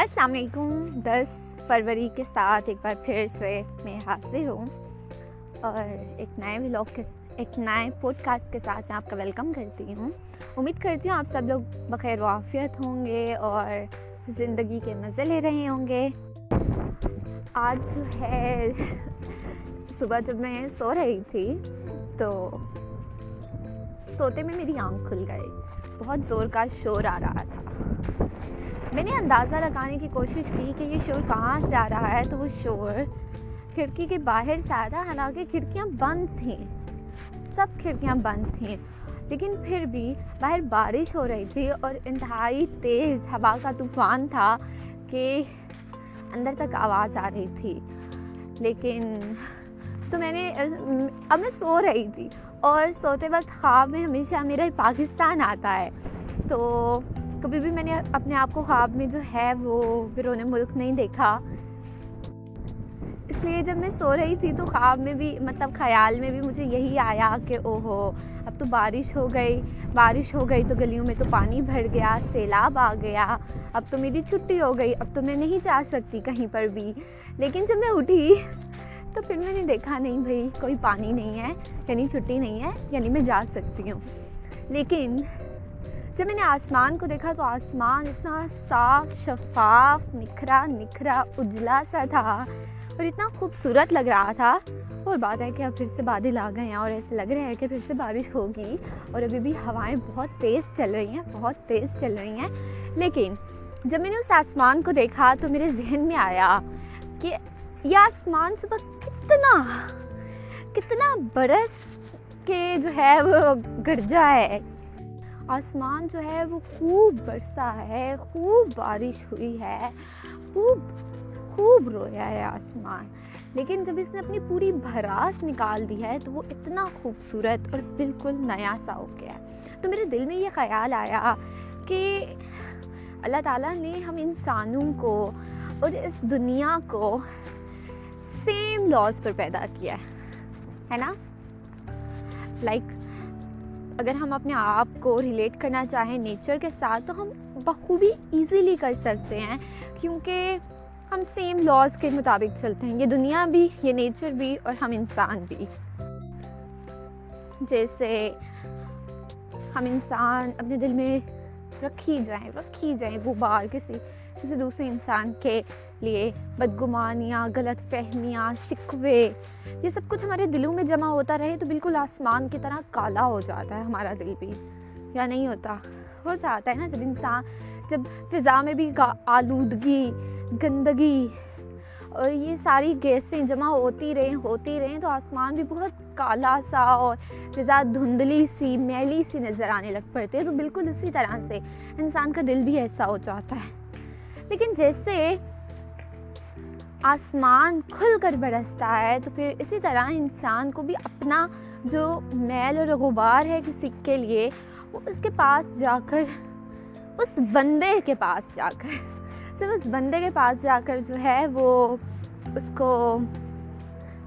السلام علیکم۔ دس فروری کے ساتھ ایک بار پھر سے میں حاضر ہوں اور ایک نئے ولاگ کے ایک نئے پوڈ کاسٹ کے ساتھ میں آپ کا ویلکم کرتی ہوں۔ امید کرتی ہوں آپ سب لوگ بخیر وافیت ہوں گے اور زندگی کے مزے لے رہے ہوں گے۔ آج جو ہے، صبح جب میں سو رہی تھی تو سوتے میں میری آنکھ کھل گئی۔ بہت زور کا شور آ رہا تھا۔ میں نے اندازہ لگانے کی کوشش کی کہ یہ شور کہاں سے آ رہا ہے تو وہ شور کھڑکی کے باہر سے آیا تھا، حالانکہ کھڑکیاں بند تھیں۔ سب کھڑکیاں بند تھیں۔ لیکن پھر بھی باہر بارش ہو رہی تھی اور انتہائی تیز ہوا کا طوفان تھا کہ اندر تک آواز آ رہی تھی۔ لیکن تو میں نے اب میں سو رہی تھی اور سوتے وقت خواب میں ہمیشہ میرا پاکستان آتا ہے۔ تو کبھی بھی میں نے اپنے آپ کو خواب میں جو ہے وہ بیرون ملک نہیں دیکھا۔ اس لیے جب میں سو رہی تھی تو خواب میں بھی مطلب خیال میں بھی مجھے یہی آیا کہ او ہو اب تو بارش ہو گئی۔ بارش ہو گئی تو گلیوں میں تو پانی بھر گیا، سیلاب آ گیا۔ اب تو میری چھٹی ہو گئی، اب تو میں نہیں جا سکتی کہیں پر بھی۔ لیکن جب میں اٹھی تو پھر میں نے دیکھا، نہیں بھائی، کوئی پانی نہیں ہے یعنی چھٹی نہیں ہے یعنی میں جا سکتی ہوں۔ لیکن جب میں نے آسمان کو دیکھا تو آسمان اتنا صاف، شفاف، نکھرا نکھرا، اجلا سا تھا اور اتنا خوبصورت لگ رہا تھا۔ اور بات ہے کہ اب پھر سے بادل آ گئے ہیں اور ایسے لگ رہے ہیں کہ پھر سے بارش ہوگی اور ابھی بھی ہوائیں بہت تیز چل رہی ہیں، بہت تیز چل رہی ہیں۔ لیکن جب میں نے اس آسمان کو دیکھا تو میرے ذہن میں آیا کہ یہ آسمان صبح کتنا کتنا برس کے جو ہے وہ گرجا ہے۔ آسمان جو ہے وہ خوب برسا ہے، خوب بارش ہوئی ہے، خوب خوب رویا ہے آسمان۔ لیکن جب اس نے اپنی پوری بھراس نکال دی ہے تو وہ اتنا خوبصورت اور بالکل نیا سا ہو گیا۔ ہے تو میرے دل میں یہ خیال آیا کہ اللہ تعالیٰ نے ہم انسانوں کو اور اس دنیا کو سیم لاز پر پیدا کیا ہے نا؟ لائک اگر ہم اپنے آپ کو ریلیٹ کرنا چاہیں نیچر کے ساتھ، تو ہم بخوبی ایزیلی کر سکتے ہیں، کیونکہ ہم سیم لاز کے مطابق چلتے ہیں۔ یہ دنیا بھی، یہ نیچر بھی اور ہم انسان بھی۔ جیسے ہم انسان اپنے دل میں رکھی جائیں رکھی جائیں، غبار کسی کسی دوسرے انسان کے لیے، بدگمانیاں، غلط فہمیاں، شکوے، یہ سب کچھ ہمارے دلوں میں جمع ہوتا رہے تو بالکل آسمان کی طرح کالا ہو جاتا ہے ہمارا دل بھی، یا نہیں ہوتا؟ ہو جاتا ہے نا جب انسان، جب فضا میں بھی آلودگی، گندگی اور یہ ساری گیسیں جمع ہوتی رہیں ہوتی رہیں تو آسمان بھی بہت کالا سا اور فضا دھندلی سی، میلی سی نظر آنے لگ پڑتے ہیں تو بالکل اسی طرح سے انسان کا دل بھی ایسا ہو جاتا ہے۔ لیکن جیسے آسمان کھل کر برستا ہے، تو پھر اسی طرح انسان کو بھی اپنا جو میل اور غبار ہے کسی کے لیے، وہ اس کے پاس جا کر، اس بندے کے پاس جا کر، صرف اس بندے کے پاس جا کر جو ہے، وہ اس کو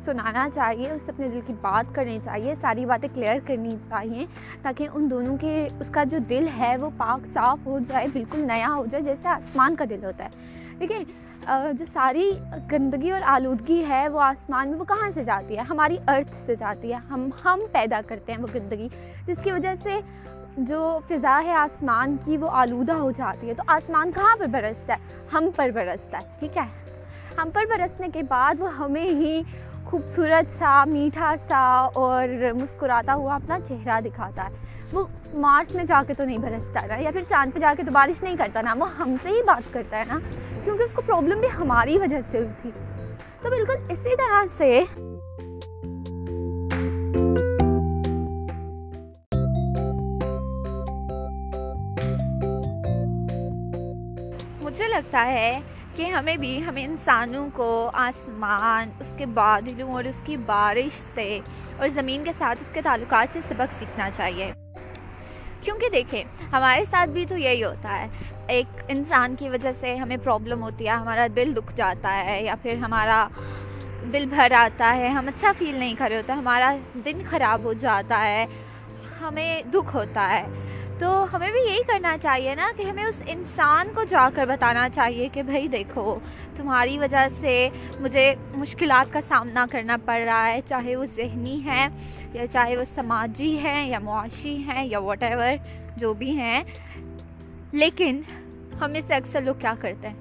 سنانا چاہیے، اس سے اپنے دل کی بات کرنی چاہیے، ساری باتیں کلیئر کرنی چاہیے، تاکہ ان دونوں کے، اس کا جو دل ہے، وہ پاک صاف ہو جائے، بالکل نیا ہو جائے، جیسے آسمان کا دل ہوتا ہے۔ ٹھیک ہے؟ جو ساری گندگی اور آلودگی ہے، وہ آسمان میں وہ کہاں سے جاتی ہے؟ ہماری ارتھ سے جاتی ہے۔ ہم ہم پیدا کرتے ہیں وہ گندگی، جس کی وجہ سے جو فضا ہے آسمان کی، وہ آلودہ ہو جاتی ہے۔ تو آسمان کہاں پر برستا ہے؟ ہم پر برستا ہے، ٹھیک ہے؟ ہم پر برسنے کے بعد وہ ہمیں ہی خوبصورت سا، میٹھا سا اور مسکراتا ہوا اپنا چہرہ دکھاتا ہے۔ وہ مارس میں جا کے تو نہیں برستا نا؟ یا پھر چاند پہ جا کے تو بارش نہیں کرتا نا؟ وہ ہم سے ہی بات کرتا ہے نا؟ کیونکہ اس کو پرابلم بھی ہماری وجہ سے ہوئی تھی۔ تو بالکل اسی طرح سے مجھے لگتا ہے کہ ہمیں بھی ہمیں انسانوں کو آسمان، اس کے بادلوں اور اس کی بارش سے اور زمین کے ساتھ اس کے تعلقات سے سبق سیکھنا چاہیے۔ کیونکہ دیکھیں، ہمارے ساتھ بھی تو یہی ہوتا ہے۔ ایک انسان کی وجہ سے ہمیں پرابلم ہوتی ہے، ہمارا دل دکھ جاتا ہے یا پھر ہمارا دل بھر آتا ہے، ہم اچھا فیل نہیں کر رہے ہوتے، ہمارا دن خراب ہو جاتا ہے، ہمیں دکھ ہوتا ہے۔ تو ہمیں بھی یہی کرنا چاہیے نا کہ ہمیں اس انسان کو جا کر بتانا چاہیے کہ بھائی دیکھو، تمہاری وجہ سے مجھے مشکلات کا سامنا کرنا پڑ رہا ہے، چاہے وہ ذہنی ہے یا چاہے وہ سماجی ہیں یا معاشی ہیں یا واٹ ایور جو بھی ہیں۔ لیکن ہم میں سے اکثر لوگ کیا کرتے ہیں؟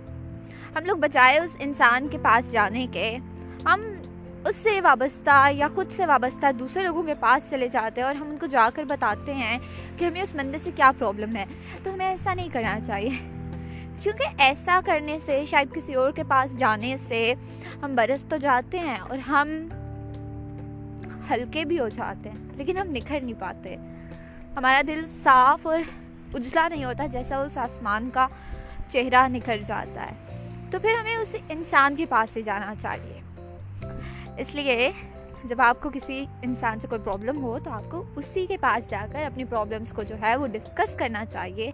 ہم لوگ بجائے اس انسان کے پاس جانے کے، ہم اس سے وابستہ یا خود سے وابستہ دوسرے لوگوں کے پاس چلے جاتے ہیں اور ہم ان کو جا کر بتاتے ہیں کہ ہمیں اس بندے سے کیا پرابلم ہے۔ تو ہمیں ایسا نہیں کرنا چاہیے۔ کیونکہ ایسا کرنے سے، شاید کسی اور کے پاس جانے سے ہم برس تو جاتے ہیں اور ہم ہلکے بھی ہو جاتے ہیں، لیکن ہم نکھر نہیں پاتے۔ ہمارا دل صاف اور اجلا نہیں ہوتا جیسا اس آسمان کا چہرہ نکھر جاتا ہے۔ تو پھر ہمیں اس انسان کے پاس سے جانا چاہیے۔ اس لیے جب آپ کو کسی انسان سے کوئی پرابلم ہو تو آپ کو اسی کے پاس جا کر اپنی پرابلمس کو جو ہے وہ ڈسکس کرنا چاہیے۔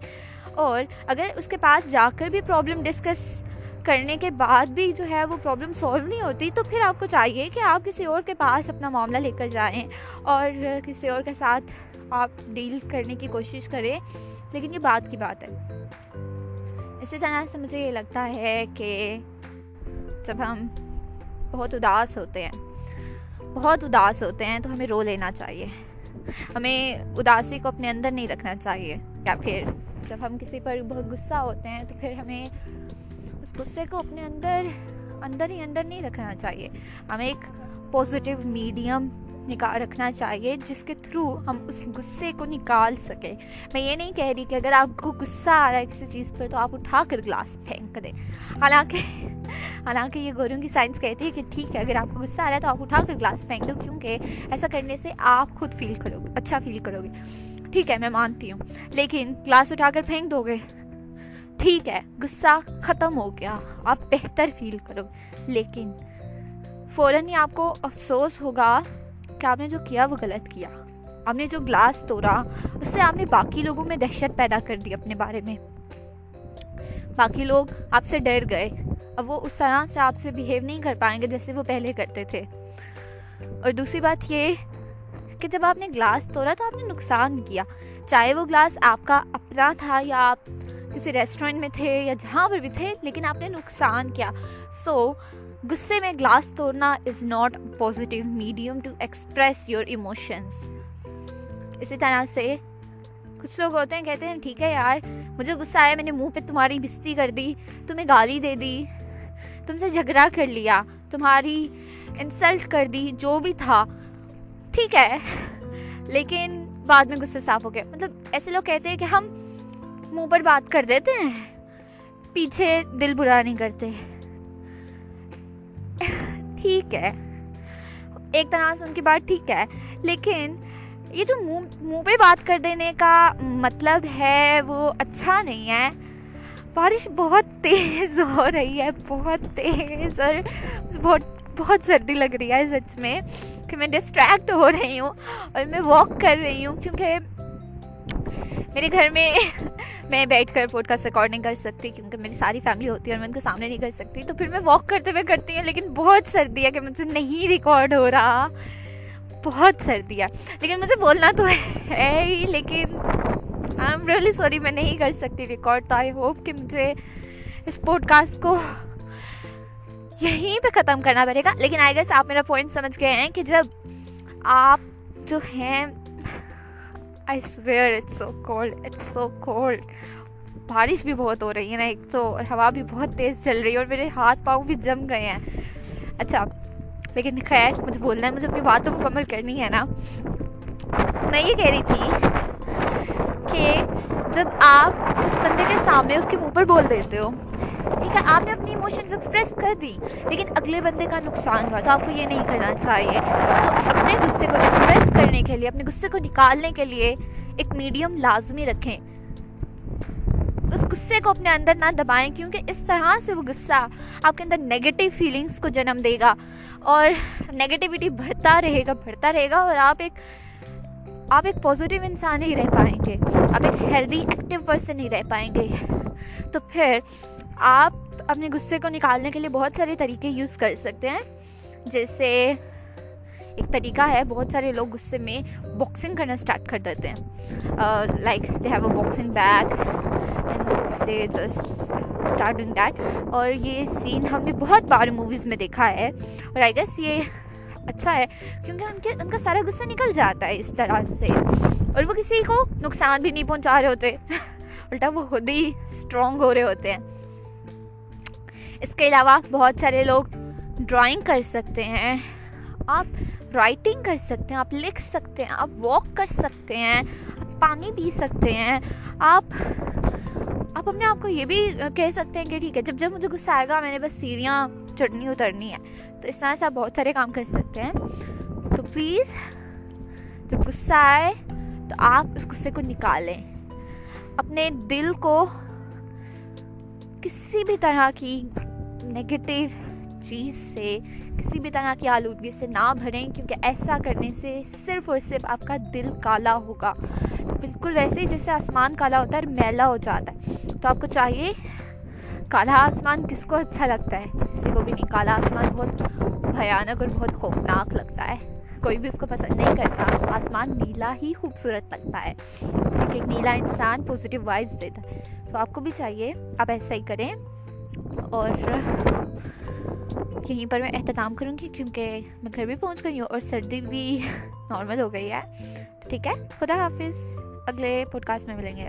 اور اگر اس کے پاس جا کر بھی پرابلم ڈسکس کرنے کے بعد بھی جو ہے وہ پرابلم سولو نہیں ہوتی تو پھر آپ کو چاہیے کہ آپ کسی اور کے پاس اپنا معاملہ لے کر جائیں اور کسی اور کے ساتھ آپ ڈیل کرنے کی کوشش کریں۔ لیکن یہ بات کی بات ہے۔ اسی طرح سے مجھے یہ لگتا ہے کہ جب ہم بہت اداس ہوتے ہیں، بہت اداس ہوتے ہیں تو ہمیں رو لینا چاہیے۔ ہمیں اداسی کو اپنے اندر نہیں رکھنا چاہیے۔ یا پھر جب ہم کسی پر بہت غصہ ہوتے ہیں تو پھر ہمیں اس غصے کو اپنے اندر اندر ہی اندر نہیں رکھنا چاہیے۔ ہمیں ایک پازیٹیو میڈیم نکال رکھنا چاہیے، جس کے تھرو ہم اس غصے کو نکال سکیں۔ میں یہ نہیں کہہ رہی کہ اگر آپ کو غصہ آ رہا ہے کسی چیز پر تو آپ اٹھا کر گلاس پھینک دیں۔ حالانکہ حالانکہ یہ گوروں کی سائنس کہتی ہے کہ ٹھیک ہے، اگر آپ کو غصہ آ رہا ہے تو آپ اٹھا کر گلاس پھینک دو، کیونکہ ایسا کرنے سے آپ خود فیل کرو گے اچھا فیل کرو گے۔ ٹھیک ہے، میں مانتی ہوں۔ لیکن گلاس اٹھا کر پھینک دو گے۔ ٹھیک ہے، غصہ ختم ہو گیا۔ آپ بہتر فیل کرو۔ لیکن فوراً ہی آپ کو افسوس ہوگا کہ آپ نے جو کیا وہ غلط کیا۔ آپ نے جو گلاس توڑا، اس سے آپ نے باقی لوگوں میں دہشت پیدا کر دی اپنے بارے میں۔ باقی لوگ آپ سے ڈر گئے۔ اب وہ اس طرح سے آپ سے بیہیو نہیں کر پائیں گے جیسے وہ پہلے کرتے تھے۔ اور دوسری بات یہ کہ جب آپ نے گلاس توڑا تو آپ نے نقصان کیا۔ چاہے وہ گلاس آپ کا اپنا تھا یا آپ کسی ریسٹورینٹ میں تھے یا جہاں پر بھی تھے، لیکن آپ نے نقصان کیا۔ سو غصے میں گلاس توڑنا is not positive medium to express your emotions اسی طرح سے کچھ لوگ ہوتے ہیں، کہتے ہیں، ٹھیک ہے یار، مجھے غصہ آیا، میں نے منہ پہ تمہاری بستی کر دی، تمہیں گالی دے دی، تم سے جھگڑا کر لیا، تمہاری انسلٹ کر دی، جو بھی تھا۔ ٹھیک ہے، لیکن بعد میں غصے صاف ہو گئے۔ مطلب ایسے لوگ کہتے ہیں کہ ہم منہ پر بات کر دیتے ہیں، پیچھے دل برا نہیں کرتے۔ ٹھیک ہے۔ ایک طرح سے ان کی بات ٹھیک ہے، لیکن یہ جو منہ منہ پہ بات کر دینے کا مطلب ہے، وہ اچھا نہیں ہے۔ بارش بہت تیز ہو رہی ہے، بہت تیز، اور بہت بہت سردی لگ رہی ہے سچ میں، کہ میں ڈسٹریکٹ ہو رہی ہوں اور میں واک کر رہی ہوں، کیونکہ میرے گھر میں میں بیٹھ کر پوڈ کاسٹ ریکارڈ نہیں کر سکتی کیونکہ میری ساری فیملی ہوتی ہے اور میں ان کے سامنے نہیں کر سکتی۔ تو پھر میں واک کرتے ہوئے کرتی ہوں، لیکن بہت سردی ہے کہ مجھ سے نہیں ریکارڈ ہو رہا۔ بہت سردی ہے۔ لیکن مجھے بولنا تو ہے ہی، لیکن آئی ایم ریئلی سوری میں نہیں کر سکتی ریکارڈ تو آئی ہوپ کہ مجھے اس پوڈ کاسٹ کو یہیں پہ ختم کرنا پڑے گا۔ لیکن آئی گیس آپ میرا پوائنٹ سمجھ گئے ہیں کہ جب آپ جو ہیں I swear it's so cold it's so cold بارش بھی بہت ہو رہی ہے نا، ایک تو ہوا بھی بہت تیز چل رہی ہے اور میرے ہاتھ پاؤں بھی جم گئے ہیں۔ اچھا لیکن خیر، مجھے بولنا ہے، مجھے اپنی بات تو مکمل کرنی ہے نا۔ میں یہ کہہ رہی تھی کہ جب آپ اس بندے کے سامنے اس کے منہ پر بول دیتے ہو ٹھیک ہے، آپ نے اپنی ایموشنز ایکسپریس کر دی، لیکن اگلے بندے کا نقصان ہوا تو آپ کو یہ نہیں کرنا چاہیے تو اپنے غصے کو ایکسپریس کرنے کے لیے، اپنے غصے کو نکالنے کے لیے ایک میڈیم لازمی رکھیں۔ اس غصے کو اپنے اندر نہ دبائیں، کیونکہ اس طرح سے وہ غصہ آپ کے اندر نگیٹیو فیلنگس کو جنم دے گا۔ اور نگیٹیوٹی بڑھتا رہے گا، بڑھتا رہے گا، اور آپ ایک آپ ایک پازیٹیو انسان نہیں رہ پائیں گے۔ آپ ایک ہیلدی ایکٹیو پرسن نہیں رہ پائیں گے۔ تو پھر آپ اپنے غصے کو نکالنے کے لیے بہت سارے طریقے یوز کر سکتے ہیں۔ جیسے ایک طریقہ ہے، بہت سارے لوگ غصے میں باکسنگ کرنا اسٹارٹ کر دیتے ہیں۔ Like they have a boxing bag and they just start doing that اور یہ سین ہم نے بہت بار موویز میں دیکھا ہے۔ اور آئی گیس یہ اچھا ہے کیونکہ ان کے، ان کا سارا غصہ نکل جاتا ہے اس طرح سے۔ اور وہ کسی کو نقصان بھی نہیں پہنچا رہے ہوتے۔ الٹا وہ خود ہی اسٹرانگ ہو رہے ہوتے ہیں۔ اس کے علاوہ بہت سارے لوگ ڈرائنگ کر سکتے ہیں، آپ رائٹنگ کر سکتے ہیں، آپ لکھ سکتے ہیں، آپ واک کر سکتے ہیں، آپ پانی پی سکتے ہیں۔ آپ آپ اپنے آپ کو یہ بھی کہہ سکتے ہیں کہ ٹھیک ہے، جب جب مجھے غصہ آئے گا، میں نے بس سیڑھیاں چڑھنی، اترنی ہے تو اس طرح سے آپ بہت سارے کام کر سکتے ہیں۔ تو پلیز جب غصہ آئے تو آپ اس غصے کو نکالیں۔ اپنے دل کو کسی بھی طرح کی نگیٹیو چیز سے کسی بھی طرح کی آلودگی سے نہ بھریں، کیونکہ ایسا کرنے سے صرف اور صرف آپ کا دل کالا ہوگا۔ بالکل ویسے ہی جیسے آسمان کالا ہوتا ہے اور میلا ہو جاتا ہے۔ تو آپ کو چاہیے کالا آسمان کس کو اچھا لگتا ہے؟ کسی کو بھی نہیں۔ کالا آسمان بہت بھیانک اور بہت خوفناک لگتا ہے۔ کوئی بھی اس کو پسند نہیں کرتا۔ آسمان نیلا ہی خوبصورت لگتا ہے۔ کیونکہ ایک نیلا انسان پازیٹیو وائبس دیتا ہے۔ تو آپ کو بھی چاہیے آپ ایسا ہی کریں۔ اور یہیں پر میں اہتمام کروں گی کیونکہ میں گھر بھی پہنچ گئی ہوں اور سردی بھی نارمل ہو گئی ہے۔ ٹھیک ہے، خدا حافظ، اگلے پوڈ کاسٹ میں ملیں گے۔